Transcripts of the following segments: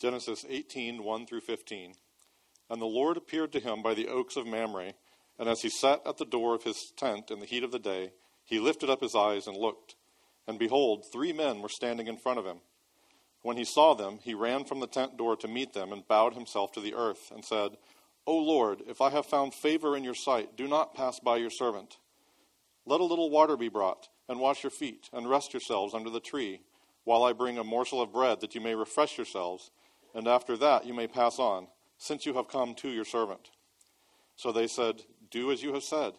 Genesis 18 1 through 15. And the Lord appeared to him by the oaks of Mamre, and as he sat at the door of his tent in the heat of the day, he lifted up his eyes and looked. And behold, three men were standing in front of him. When he saw them, he ran from the tent door to meet them and bowed himself to the earth and said, O Lord, if I have found favor in your sight, do not pass by your servant. Let a little water be brought, and wash your feet, and rest yourselves under the tree, while I bring a morsel of bread that you may refresh yourselves and after that you may pass on, since you have come to your servant. So they said, Do as you have said.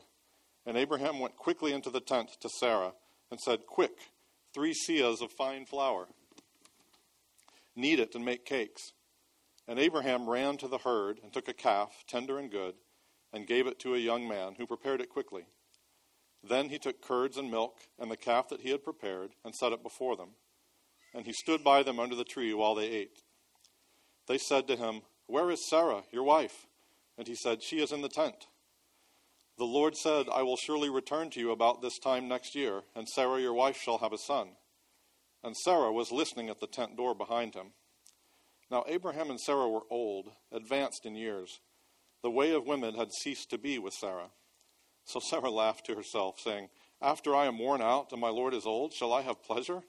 And Abraham went quickly into the tent to Sarah and said, Quick, three seahs of fine flour. Knead it and make cakes. And Abraham ran to the herd and took a calf, tender and good, and gave it to a young man who prepared it quickly. Then he took curds and milk and the calf that he had prepared and set it before them. And he stood by them under the tree while they ate. They said to him, Where is Sarah, your wife? And he said, She is in the tent. The Lord said, I will surely return to you about this time next year, and Sarah, your wife, shall have a son. And Sarah was listening at the tent door behind him. Now Abraham and Sarah were old, advanced in years. The way of women had ceased to be with Sarah. So Sarah laughed to herself, saying, After I am worn out and my Lord is old, shall I have pleasure?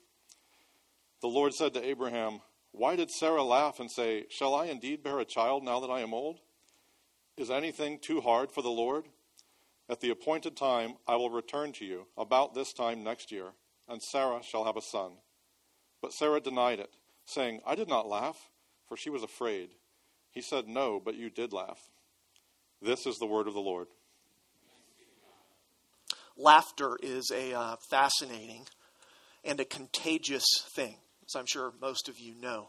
The Lord said to Abraham, why did Sarah laugh and say, Shall I indeed bear a child now that I am old? Is anything too hard for the Lord? At the appointed time I will return to you, about this time next year, and Sarah shall have a son. But Sarah denied it, saying, I did not laugh, for she was afraid. He said, No, but you did laugh. This is the word of the Lord. Laughter is a uh, fascinating and a contagious thing as I'm sure most of you know.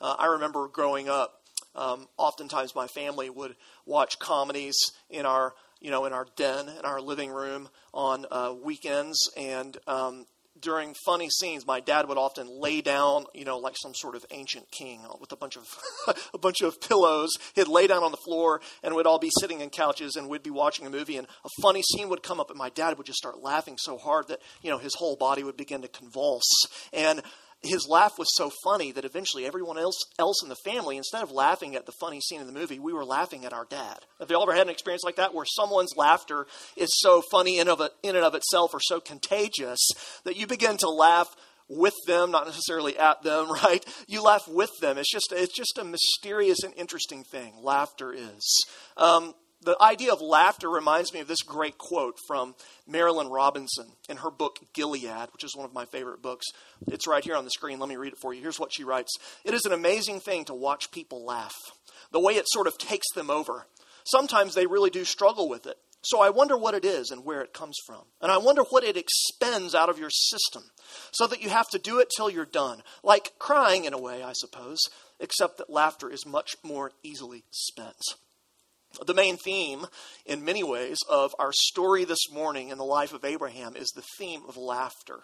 Uh, I remember growing up, um, oftentimes my family would watch comedies in our you know, in our den, in our living room on uh, weekends. And um, during funny scenes, my dad would often lay down, you know, like some sort of ancient king with a bunch of a bunch of pillows. He'd lay down on the floor, and we'd all be sitting in couches, and we'd be watching a movie, and a funny scene would come up, and my dad would just start laughing so hard that you know his whole body would begin to convulse. And his laugh was so funny that eventually everyone else, else in the family, instead of laughing at the funny scene in the movie, we were laughing at our dad. Have you ever had an experience like that where someone's laughter is so funny in, of it, in and of itself or so contagious that you begin to laugh with them, not necessarily at them, right? You laugh with them. It's just, it's just a mysterious and interesting thing. Laughter is. Um, the idea of laughter reminds me of this great quote from Marilynne Robinson in her book Gilead, which is one of my favorite books. It's right here on the screen. Let me read it for you. Here's what she writes It is an amazing thing to watch people laugh, the way it sort of takes them over. Sometimes they really do struggle with it. So I wonder what it is and where it comes from. And I wonder what it expends out of your system so that you have to do it till you're done. Like crying, in a way, I suppose, except that laughter is much more easily spent. The main theme, in many ways, of our story this morning in the life of Abraham is the theme of laughter.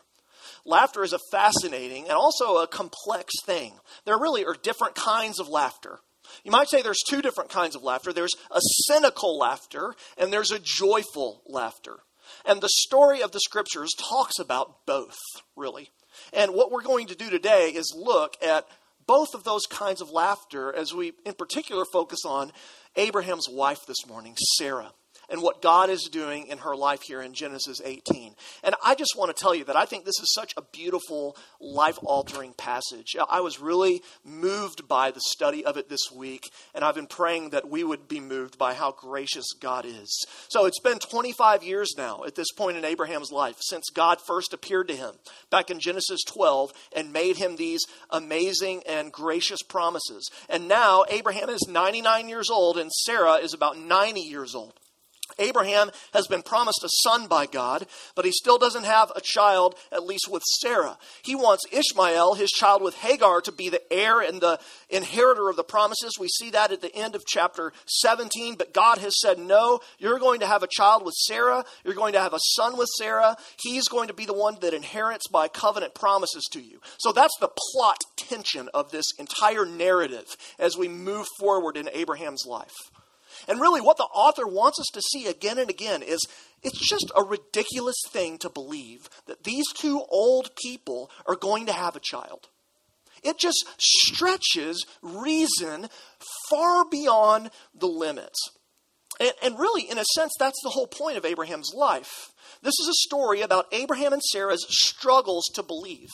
Laughter is a fascinating and also a complex thing. There really are different kinds of laughter. You might say there's two different kinds of laughter there's a cynical laughter, and there's a joyful laughter. And the story of the scriptures talks about both, really. And what we're going to do today is look at both of those kinds of laughter as we, in particular, focus on Abraham's wife this morning, Sarah and what God is doing in her life here in Genesis 18. And I just want to tell you that I think this is such a beautiful, life altering passage. I was really moved by the study of it this week, and I've been praying that we would be moved by how gracious God is. So it's been 25 years now at this point in Abraham's life since God first appeared to him back in Genesis 12 and made him these amazing and gracious promises. And now Abraham is 99 years old and Sarah is about 90 years old. Abraham has been promised a son by God, but he still doesn't have a child, at least with Sarah. He wants Ishmael, his child with Hagar, to be the heir and the inheritor of the promises. We see that at the end of chapter 17, but God has said, No, you're going to have a child with Sarah. You're going to have a son with Sarah. He's going to be the one that inherits by covenant promises to you. So that's the plot tension of this entire narrative as we move forward in Abraham's life. And really, what the author wants us to see again and again is it's just a ridiculous thing to believe that these two old people are going to have a child. It just stretches reason far beyond the limits. And, and, really, in a sense, that's the whole point of Abraham's life. This is a story about Abraham and Sarah's struggles to believe.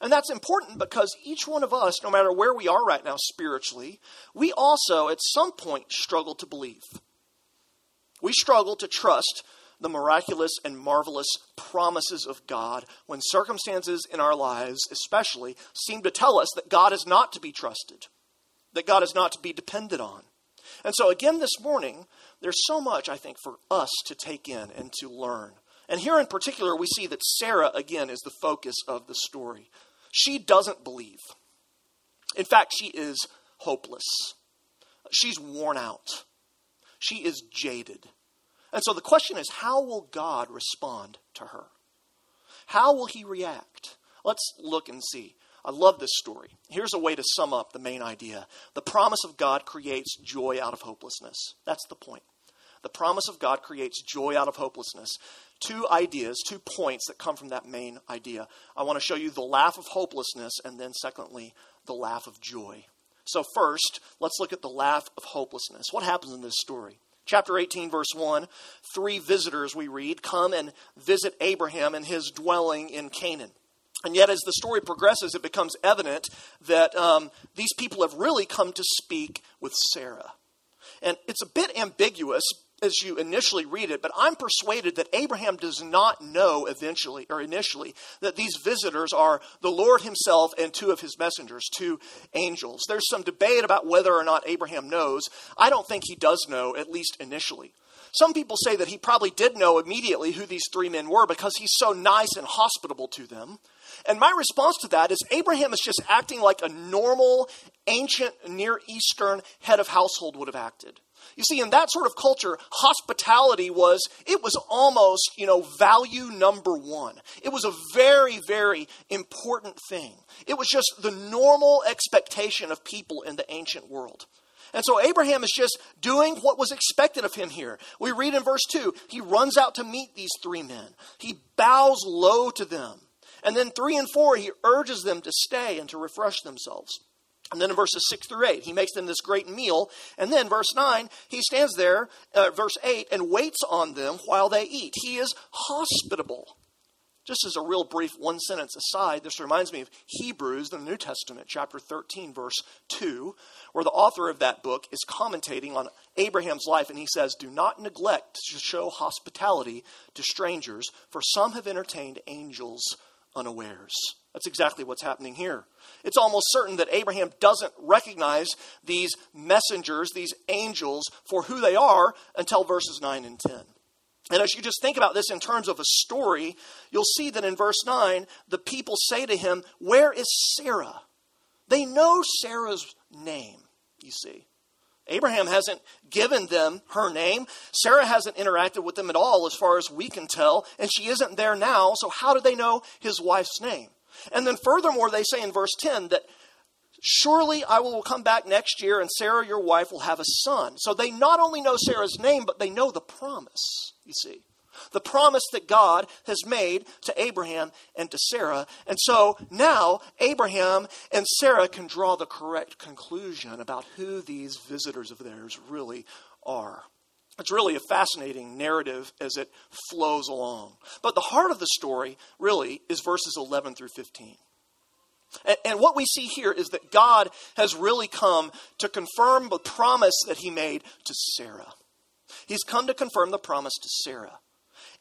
And that's important because each one of us, no matter where we are right now spiritually, we also at some point struggle to believe. We struggle to trust the miraculous and marvelous promises of God when circumstances in our lives, especially, seem to tell us that God is not to be trusted, that God is not to be depended on. And so, again, this morning, there's so much, I think, for us to take in and to learn. And here in particular, we see that Sarah, again, is the focus of the story. She doesn't believe. In fact, she is hopeless. She's worn out. She is jaded. And so the question is how will God respond to her? How will he react? Let's look and see. I love this story. Here's a way to sum up the main idea the promise of God creates joy out of hopelessness. That's the point. The promise of God creates joy out of hopelessness. Two ideas, two points that come from that main idea. I want to show you the laugh of hopelessness, and then, secondly, the laugh of joy. So, first, let's look at the laugh of hopelessness. What happens in this story? Chapter 18, verse 1 three visitors, we read, come and visit Abraham and his dwelling in Canaan. And yet, as the story progresses, it becomes evident that um, these people have really come to speak with Sarah. And it's a bit ambiguous as you initially read it, but I'm persuaded that Abraham does not know eventually or initially that these visitors are the Lord himself and two of his messengers, two angels. There's some debate about whether or not Abraham knows. I don't think he does know, at least initially. Some people say that he probably did know immediately who these three men were because he's so nice and hospitable to them. And my response to that is Abraham is just acting like a normal, ancient Near Eastern head of household would have acted. You see, in that sort of culture, hospitality was, it was almost, you know, value number one. It was a very, very important thing. It was just the normal expectation of people in the ancient world. And so Abraham is just doing what was expected of him here. We read in verse 2 he runs out to meet these three men, he bows low to them. And then 3 and 4, he urges them to stay and to refresh themselves. And then in verses 6 through 8, he makes them this great meal. And then, verse 9, he stands there, uh, verse 8, and waits on them while they eat. He is hospitable. Just as a real brief one sentence aside, this reminds me of Hebrews, in the New Testament, chapter 13, verse 2, where the author of that book is commentating on Abraham's life, and he says, Do not neglect to show hospitality to strangers, for some have entertained angels unawares. That's exactly what's happening here. It's almost certain that Abraham doesn't recognize these messengers, these angels, for who they are until verses 9 and 10. And as you just think about this in terms of a story, you'll see that in verse 9, the people say to him, Where is Sarah? They know Sarah's name, you see. Abraham hasn't given them her name. Sarah hasn't interacted with them at all, as far as we can tell, and she isn't there now, so how do they know his wife's name? And then, furthermore, they say in verse 10 that surely I will come back next year and Sarah, your wife, will have a son. So they not only know Sarah's name, but they know the promise, you see the promise that God has made to Abraham and to Sarah. And so now Abraham and Sarah can draw the correct conclusion about who these visitors of theirs really are. It's really a fascinating narrative as it flows along. But the heart of the story really is verses 11 through 15. And, what we see here is that God has really come to confirm the promise that he made to Sarah. He's come to confirm the promise to Sarah.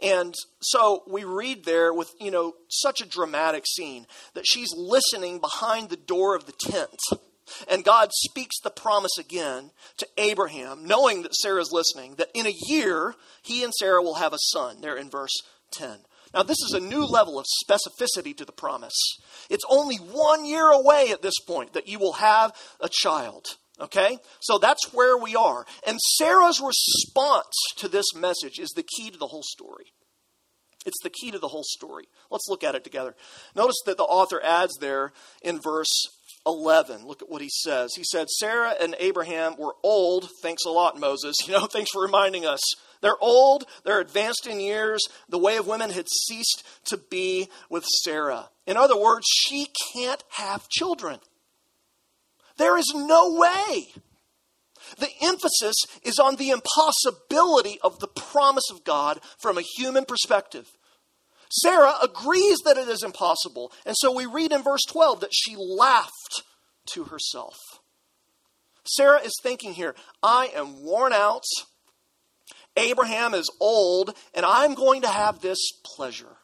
And so we read there with, you know, such a dramatic scene that she's listening behind the door of the tent. And God speaks the promise again to Abraham, knowing that Sarah's listening, that in a year he and Sarah will have a son, there in verse 10. Now, this is a new level of specificity to the promise. It's only one year away at this point that you will have a child. Okay? So that's where we are. And Sarah's response to this message is the key to the whole story. It's the key to the whole story. Let's look at it together. Notice that the author adds there in verse 11, look at what he says. He said, Sarah and Abraham were old. Thanks a lot, Moses. You know, thanks for reminding us. They're old, they're advanced in years. The way of women had ceased to be with Sarah. In other words, she can't have children. There is no way. The emphasis is on the impossibility of the promise of God from a human perspective. Sarah agrees that it is impossible. And so we read in verse 12 that she laughed to herself. Sarah is thinking here, I am worn out. Abraham is old, and I'm going to have this pleasure.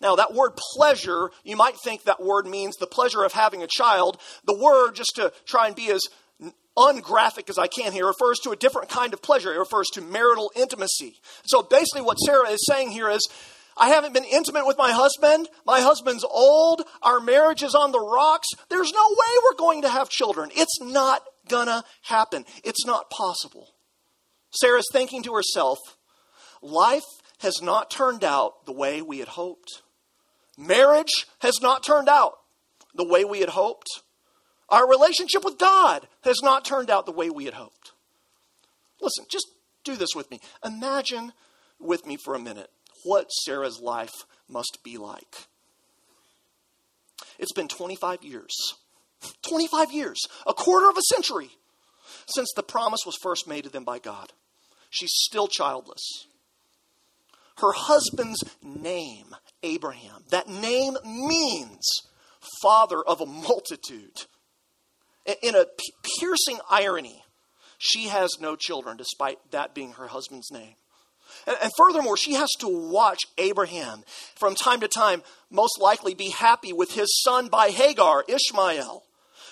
Now, that word pleasure, you might think that word means the pleasure of having a child. The word, just to try and be as ungraphic as I can here, refers to a different kind of pleasure. It refers to marital intimacy. So basically, what Sarah is saying here is I haven't been intimate with my husband. My husband's old. Our marriage is on the rocks. There's no way we're going to have children. It's not gonna happen. It's not possible. Sarah's thinking to herself, life has not turned out the way we had hoped. Marriage has not turned out the way we had hoped. Our relationship with God has not turned out the way we had hoped. Listen, just do this with me. Imagine with me for a minute what Sarah's life must be like. It's been 25 years. 25 years, a quarter of a century since the promise was first made to them by God. She's still childless. Her husband's name, Abraham, that name means father of a multitude. In a piercing irony, she has no children, despite that being her husband's name. And, furthermore, she has to watch Abraham from time to time, most likely be happy with his son by Hagar, Ishmael,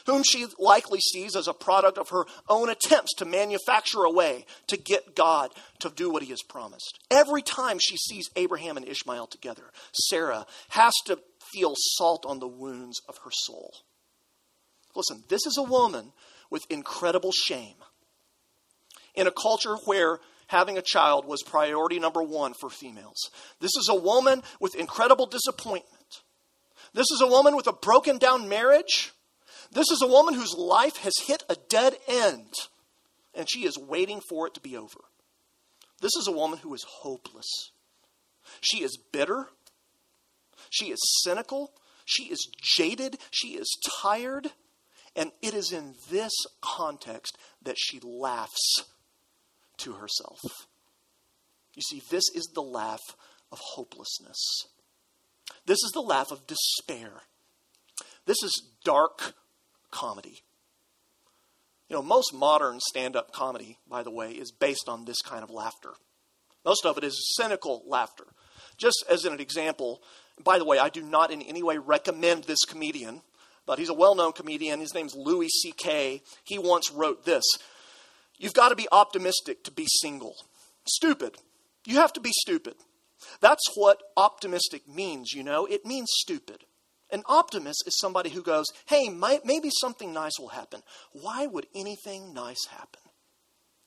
whom she likely sees as a product of her own attempts to manufacture a way to get God to do what he has promised. Every time she sees Abraham and Ishmael together, Sarah has to feel salt on the wounds of her soul. Listen, this is a woman with incredible shame. In a culture where having a child was priority number one for females. This is a woman with incredible disappointment. This is a woman with a broken down marriage. This is a woman whose life has hit a dead end, and she is waiting for it to be over. This is a woman who is hopeless. She is bitter. She is cynical. She is jaded. She is tired. And it is in this context that she laughs to herself. You see, this is the laugh of hopelessness. This is the laugh of despair. This is dark comedy. You know, most modern stand up comedy, by the way, is based on this kind of laughter. Most of it is cynical laughter. Just as an example, by the way, I do not in any way recommend this comedian, but he's a well known comedian. His name's Louis C.K. He once wrote this You've got to be optimistic to be single. Stupid. You have to be stupid. That's what optimistic means, you know. It means stupid. An optimist is somebody who goes, hey, maybe something nice will happen. Why would anything nice happen?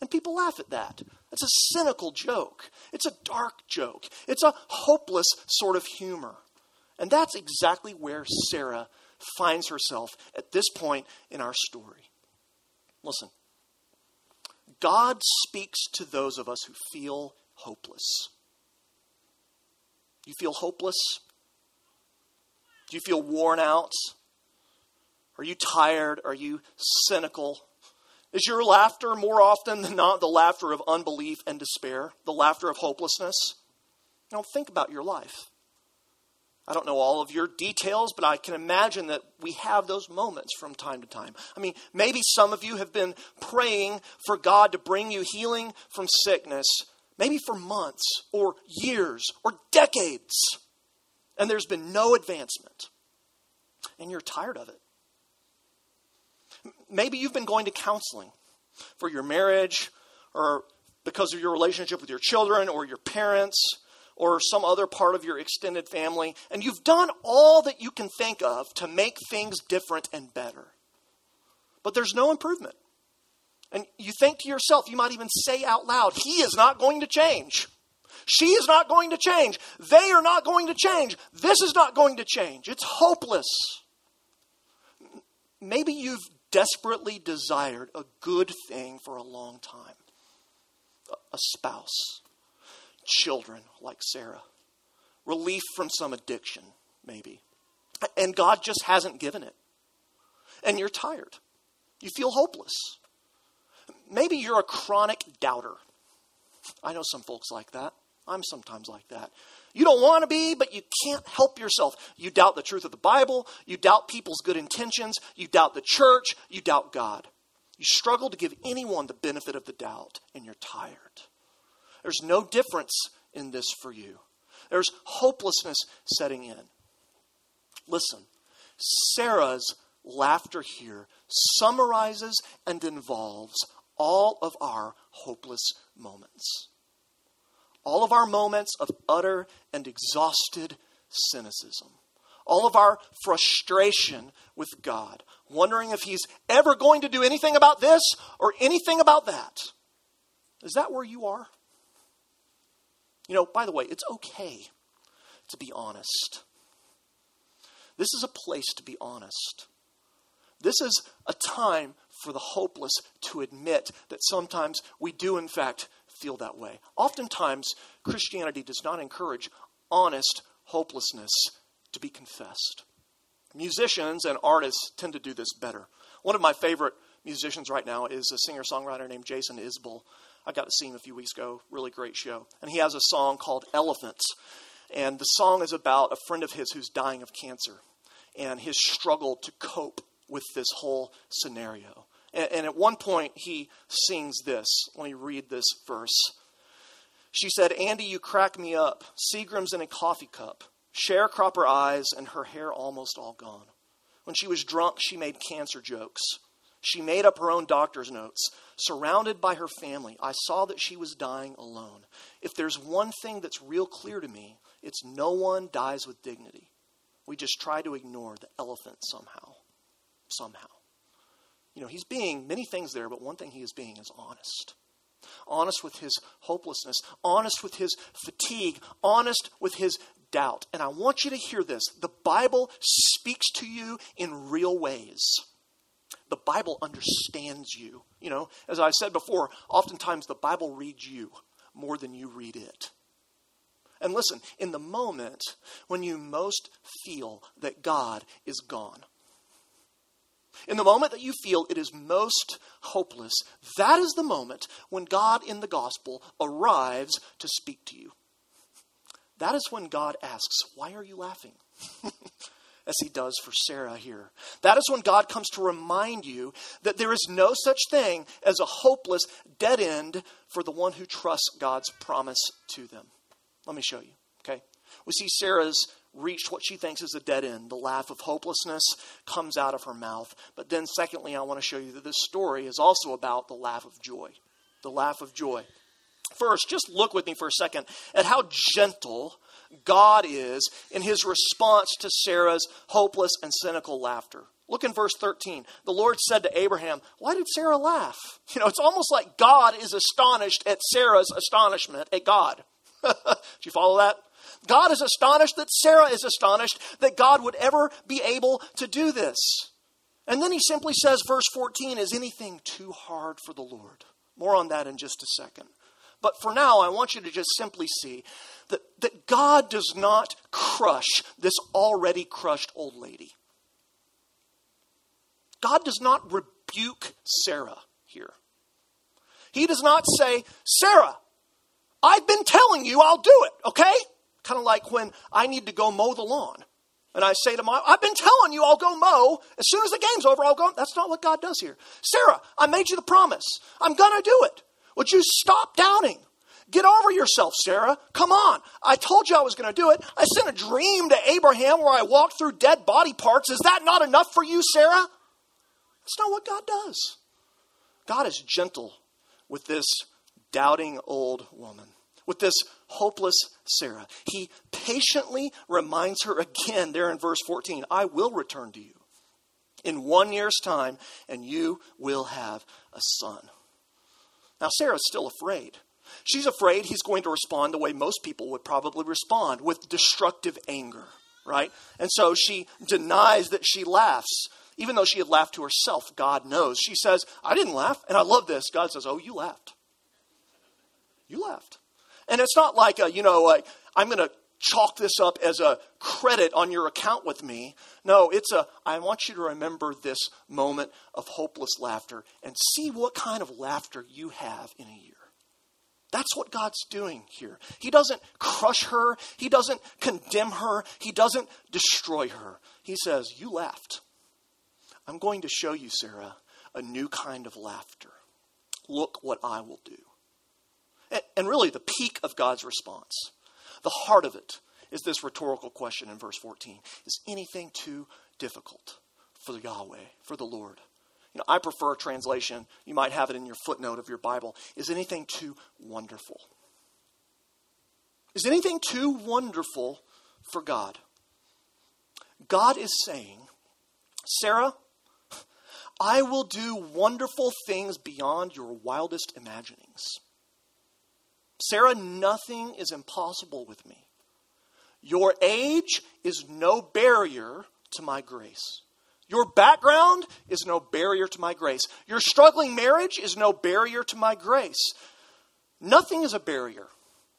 And people laugh at that. It's a cynical joke. It's a dark joke. It's a hopeless sort of humor. And that's exactly where Sarah finds herself at this point in our story. Listen, God speaks to those of us who feel hopeless. You feel hopeless? Do you feel worn out? Are you tired? Are you cynical? Is your laughter more often than not the laughter of unbelief and despair, the laughter of hopelessness? Now, think about your life. I don't know all of your details, but I can imagine that we have those moments from time to time. I mean, maybe some of you have been praying for God to bring you healing from sickness, maybe for months or years or decades, and there's been no advancement, and you're tired of it. Maybe you've been going to counseling for your marriage or because of your relationship with your children or your parents or some other part of your extended family, and you've done all that you can think of to make things different and better. But there's no improvement. And you think to yourself, you might even say out loud, He is not going to change. She is not going to change. They are not going to change. This is not going to change. It's hopeless. maybe you've desperately desired a good thing for a long time a spouse, children like Sarah, relief from some addiction, maybe. And God just hasn't given it. And you're tired. You feel hopeless. Maybe you're a chronic doubter. I know some folks like that. I'm sometimes like that. You don't want to be, but you can't help yourself. You doubt the truth of the Bible. You doubt people's good intentions. You doubt the church. You doubt God. You struggle to give anyone the benefit of the doubt, and you're tired. There's no difference in this for you. There's hopelessness setting in. Listen, Sarah's laughter here summarizes and involves all of our hopeless moments. All of our moments of utter and exhausted cynicism. All of our frustration with God, wondering if He's ever going to do anything about this or anything about that. Is that where you are? You know, by the way, it's okay to be honest. This is a place to be honest. This is a time for the hopeless to admit that sometimes we do, in fact, feel that way. Oftentimes, Christianity does not encourage honest hopelessness to be confessed. Musicians and artists tend to do this better. One of my favorite musicians right now is a singer songwriter named Jason Isbell. I got to see him a few weeks ago. Really great show. And he has a song called Elephants. And the song is about a friend of his who's dying of cancer and his struggle to cope with this whole scenario. And, and at one point, he sings this. Let me read this verse. She said, Andy, you crack me up. Seagram's in a coffee cup, sharecropper eyes, and her hair almost all gone. When she was drunk, she made cancer jokes. She made up her own doctor's notes. Surrounded by her family, I saw that she was dying alone. If there's one thing that's real clear to me, it's no one dies with dignity. We just try to ignore the elephant somehow. Somehow. You know, he's being many things there, but one thing he is being is honest. Honest with his hopelessness, honest with his fatigue, honest with his doubt. And I want you to hear this the Bible speaks to you in real ways the Bible understands you. You know, as I said before, oftentimes the Bible reads you more than you read it. And listen, in the moment when you most feel that God is gone, in the moment that you feel it is most hopeless, that is the moment when God in the gospel arrives to speak to you. That is when God asks, Why are you laughing? as he does for Sarah here. That is when God comes to remind you that there is no such thing as a hopeless dead end for the one who trusts God's promise to them. Let me show you, okay? We see Sarah's reached what she thinks is a dead end. The laugh of hopelessness comes out of her mouth. But then, secondly, I want to show you that this story is also about the laugh of joy. The laugh of joy. First, just look with me for a second at how gentle God is in his response to Sarah's hopeless and cynical laughter. Look in verse 13. The Lord said to Abraham, Why did Sarah laugh? You know, it's almost like God is astonished at Sarah's astonishment at God. Do you follow that? God is astonished that Sarah is astonished that God would ever be able to do this. And then he simply says, verse 14, Is anything too hard for the Lord? More on that in just a second. But for now, I want you to just simply see that, that God does not crush this already crushed old lady. God does not rebuke Sarah here. He does not say, Sarah, I've been telling you I'll do it, okay? Kind of like when I need to go mow the lawn. And I say to my, I've been telling you I'll go mow. As soon as the game's over, I'll go. That's not what God does here. Sarah, I made you the promise. I'm going to do it. Would you stop doubting? Get over yourself, Sarah. Come on. I told you I was going to do it. I sent a dream to Abraham where I walked through dead body parts. Is that not enough for you, Sarah? That's not what God does. God is gentle with this doubting old woman, with this hopeless Sarah. He patiently reminds her again there in verse 14 I will return to you in one year's time, and you will have a son. Now, Sarah's still afraid. She's afraid he's going to respond the way most people would probably respond with destructive anger, right? And so she denies that she laughs. Even though she had laughed to herself, God knows. She says, I didn't laugh. And I love this. God says, Oh, you laughed. You laughed. And it's not like, a, you know, like, I'm going to chalk this up as a credit on your account with me. No, it's a, I want you to remember this moment of hopeless laughter and see what kind of laughter you have in a year. That's what God's doing here. He doesn't crush her, He doesn't condemn her, He doesn't destroy her. He says, You laughed. I'm going to show you, Sarah, a new kind of laughter. Look what I will do. And really, the peak of God's response, the heart of it, is this rhetorical question in verse 14 Is anything too difficult for Yahweh, for the Lord? You know, I prefer a translation. You might have it in your footnote of your Bible. Is anything too wonderful? Is anything too wonderful for God? God is saying, Sarah, I will do wonderful things beyond your wildest imaginings. Sarah, nothing is impossible with me. Your age is no barrier to my grace. Your background is no barrier to my grace. Your struggling marriage is no barrier to my grace. Nothing is a barrier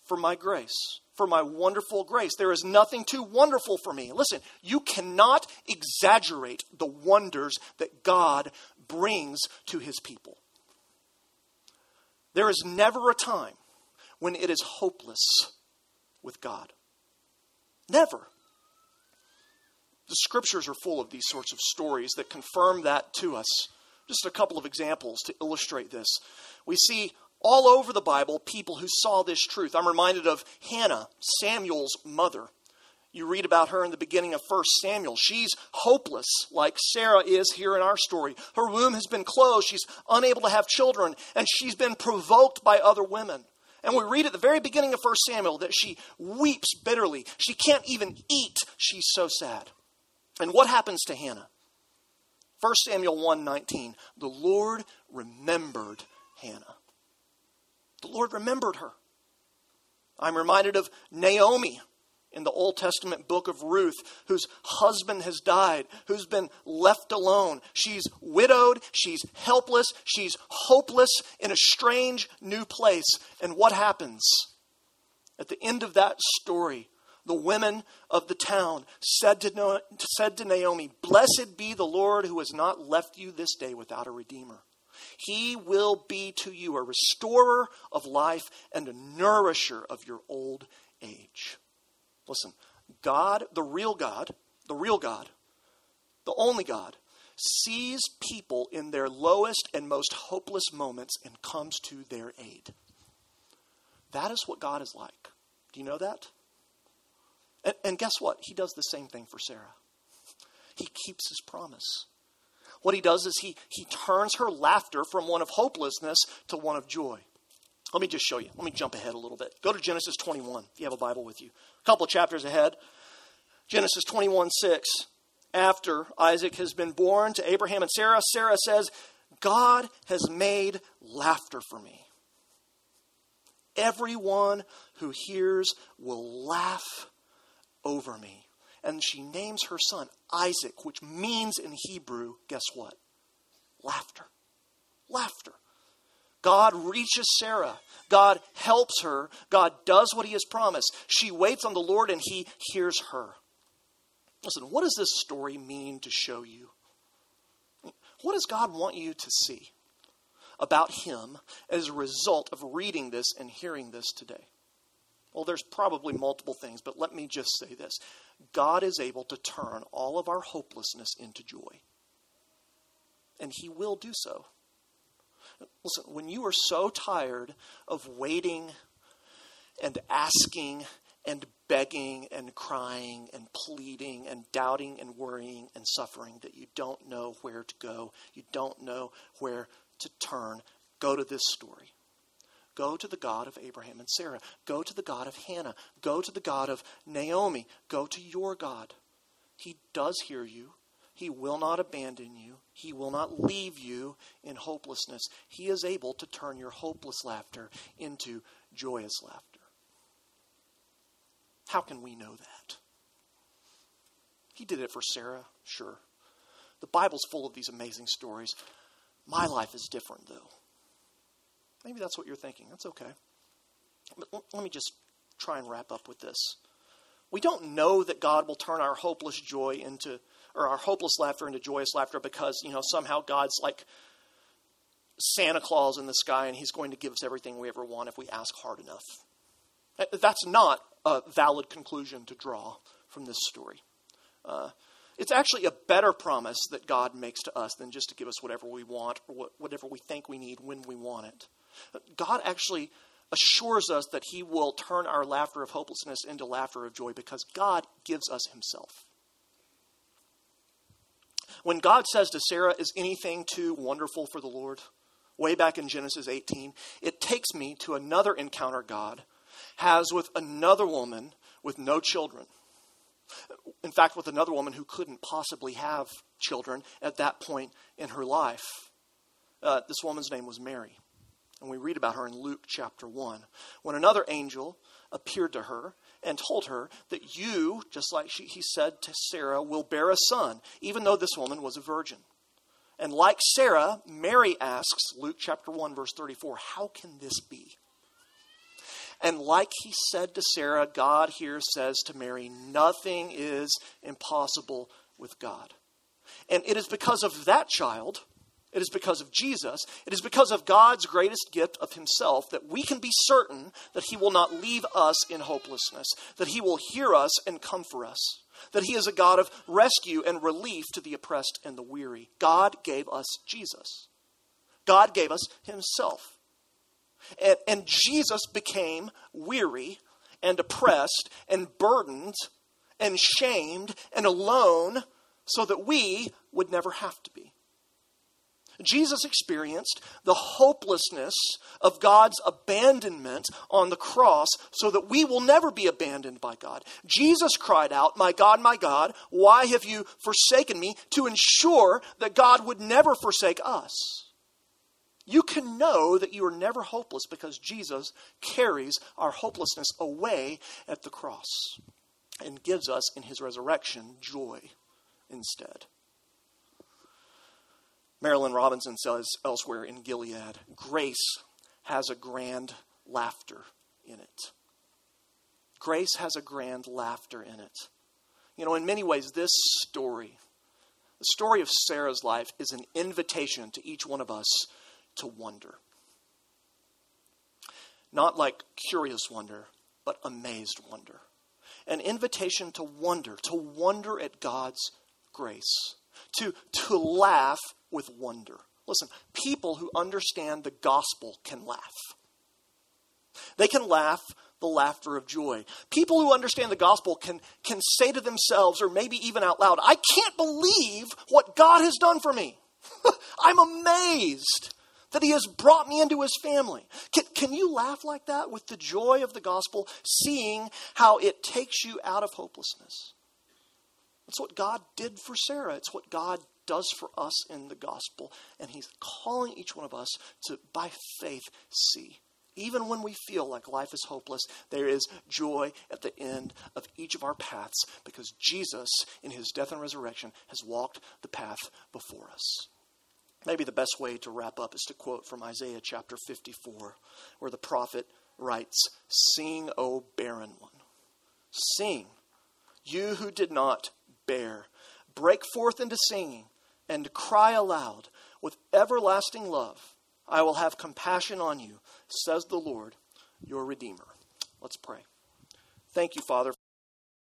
for my grace, for my wonderful grace. There is nothing too wonderful for me. Listen, you cannot exaggerate the wonders that God brings to his people. There is never a time when it is hopeless with God. Never. The scriptures are full of these sorts of stories that confirm that to us. Just a couple of examples to illustrate this. We see all over the Bible people who saw this truth. I'm reminded of Hannah, Samuel's mother. You read about her in the beginning of 1 Samuel. She's hopeless, like Sarah is here in our story. Her womb has been closed. She's unable to have children, and she's been provoked by other women. And we read at the very beginning of 1 Samuel that she weeps bitterly. She can't even eat. She's so sad. And what happens to Hannah? 1 Samuel 1:19. The Lord remembered Hannah. The Lord remembered her. I'm reminded of Naomi in the Old Testament book of Ruth, whose husband has died, who's been left alone. She's widowed, she's helpless, she's hopeless in a strange new place. And what happens? At the end of that story, the women of the town said to, said to Naomi, Blessed be the Lord who has not left you this day without a redeemer. He will be to you a restorer of life and a nourisher of your old age. Listen, God, the real God, the real God, the only God, sees people in their lowest and most hopeless moments and comes to their aid. That is what God is like. Do you know that? And, and guess what? He does the same thing for Sarah. He keeps his promise. What he does is he, he turns her laughter from one of hopelessness to one of joy. Let me just show you. Let me jump ahead a little bit. Go to Genesis 21 if you have a Bible with you. A couple chapters ahead. Genesis 21 6. After Isaac has been born to Abraham and Sarah, Sarah says, God has made laughter for me. Everyone who hears will laugh over me. And she names her son Isaac, which means in Hebrew, guess what? Laughter. Laughter. God reaches Sarah. God helps her. God does what he has promised. She waits on the Lord and he hears her. Listen, what does this story mean to show you? What does God want you to see about him as a result of reading this and hearing this today? Well, there's probably multiple things, but let me just say this God is able to turn all of our hopelessness into joy. And He will do so. Listen, when you are so tired of waiting and asking and begging and crying and pleading and doubting and worrying and suffering that you don't know where to go, you don't know where to turn, go to this story. Go to the God of Abraham and Sarah. Go to the God of Hannah. Go to the God of Naomi. Go to your God. He does hear you. He will not abandon you. He will not leave you in hopelessness. He is able to turn your hopeless laughter into joyous laughter. How can we know that? He did it for Sarah, sure. The Bible's full of these amazing stories. My life is different, though. Maybe that's what you're thinking. That's okay. But let me just try and wrap up with this. We don't know that God will turn our hopeless joy into, or our hopeless laughter into joyous laughter because, you know, somehow God's like Santa Claus in the sky and he's going to give us everything we ever want if we ask hard enough. Uh, that's not a valid conclusion to draw from this story. Uh, it's actually a better promise that God makes to us than just to give us whatever we want or whatever we think we need when we want it. God actually assures us that He will turn our laughter of hopelessness into laughter of joy because God gives us Himself. When God says to Sarah, Is anything too wonderful for the Lord? way back in Genesis 18, it takes me to another encounter God has with another woman with no children. In fact, with another woman who couldn't possibly have children at that point in her life. Uh, this woman's name was Mary. And we read about her in Luke chapter 1. When another angel appeared to her and told her that you, just like she, he said to Sarah, will bear a son, even though this woman was a virgin. And like Sarah, Mary asks, Luke chapter 1, verse 34, How can this be? And like he said to Sarah, God here says to Mary, Nothing is impossible with God. And it is because of that child, it is because of Jesus, it is because of God's greatest gift of himself that we can be certain that he will not leave us in hopelessness, that he will hear us and come for us that he is a God of rescue and relief to the oppressed and the weary. God gave us Jesus. God gave us himself. And, and Jesus became weary and oppressed and burdened and shamed and alone so that we would never have to be. Jesus experienced the hopelessness of God's abandonment on the cross so that we will never be abandoned by God. Jesus cried out, My God, my God, why have you forsaken me? to ensure that God would never forsake us. You can know that you are never hopeless because Jesus carries our hopelessness away at the cross and gives us in his resurrection joy instead. Marilynne Robinson says elsewhere in Gilead grace has a grand laughter in it. Grace has a grand laughter in it. You know, in many ways, this story, the story of Sarah's life, is an invitation to each one of us to wonder. Not like curious wonder, but amazed wonder. An invitation to wonder, to wonder at God's grace, to, to laugh with wonder. Listen, people who understand the gospel can laugh. They can laugh the laughter of joy. People who understand the gospel can, can say to themselves, or maybe even out loud, I can't believe what God has done for me. I'm amazed that He has brought me into His family. Can, can you laugh like that with the joy of the gospel, seeing how it takes you out of hopelessness? That's what God did for Sarah. It's what God does for us in the gospel. And He's calling each one of us to, by faith, see. Even when we feel like life is hopeless, there is joy at the end of each of our paths because Jesus, in his death and resurrection, has walked the path before us. Maybe the best way to wrap up is to quote from Isaiah chapter 54, where the prophet writes Sing, O barren one. Sing, you who did not bear. Break forth into singing and cry aloud with everlasting love. I will have compassion on you, says the Lord, your Redeemer. Let's pray. Thank you, Father.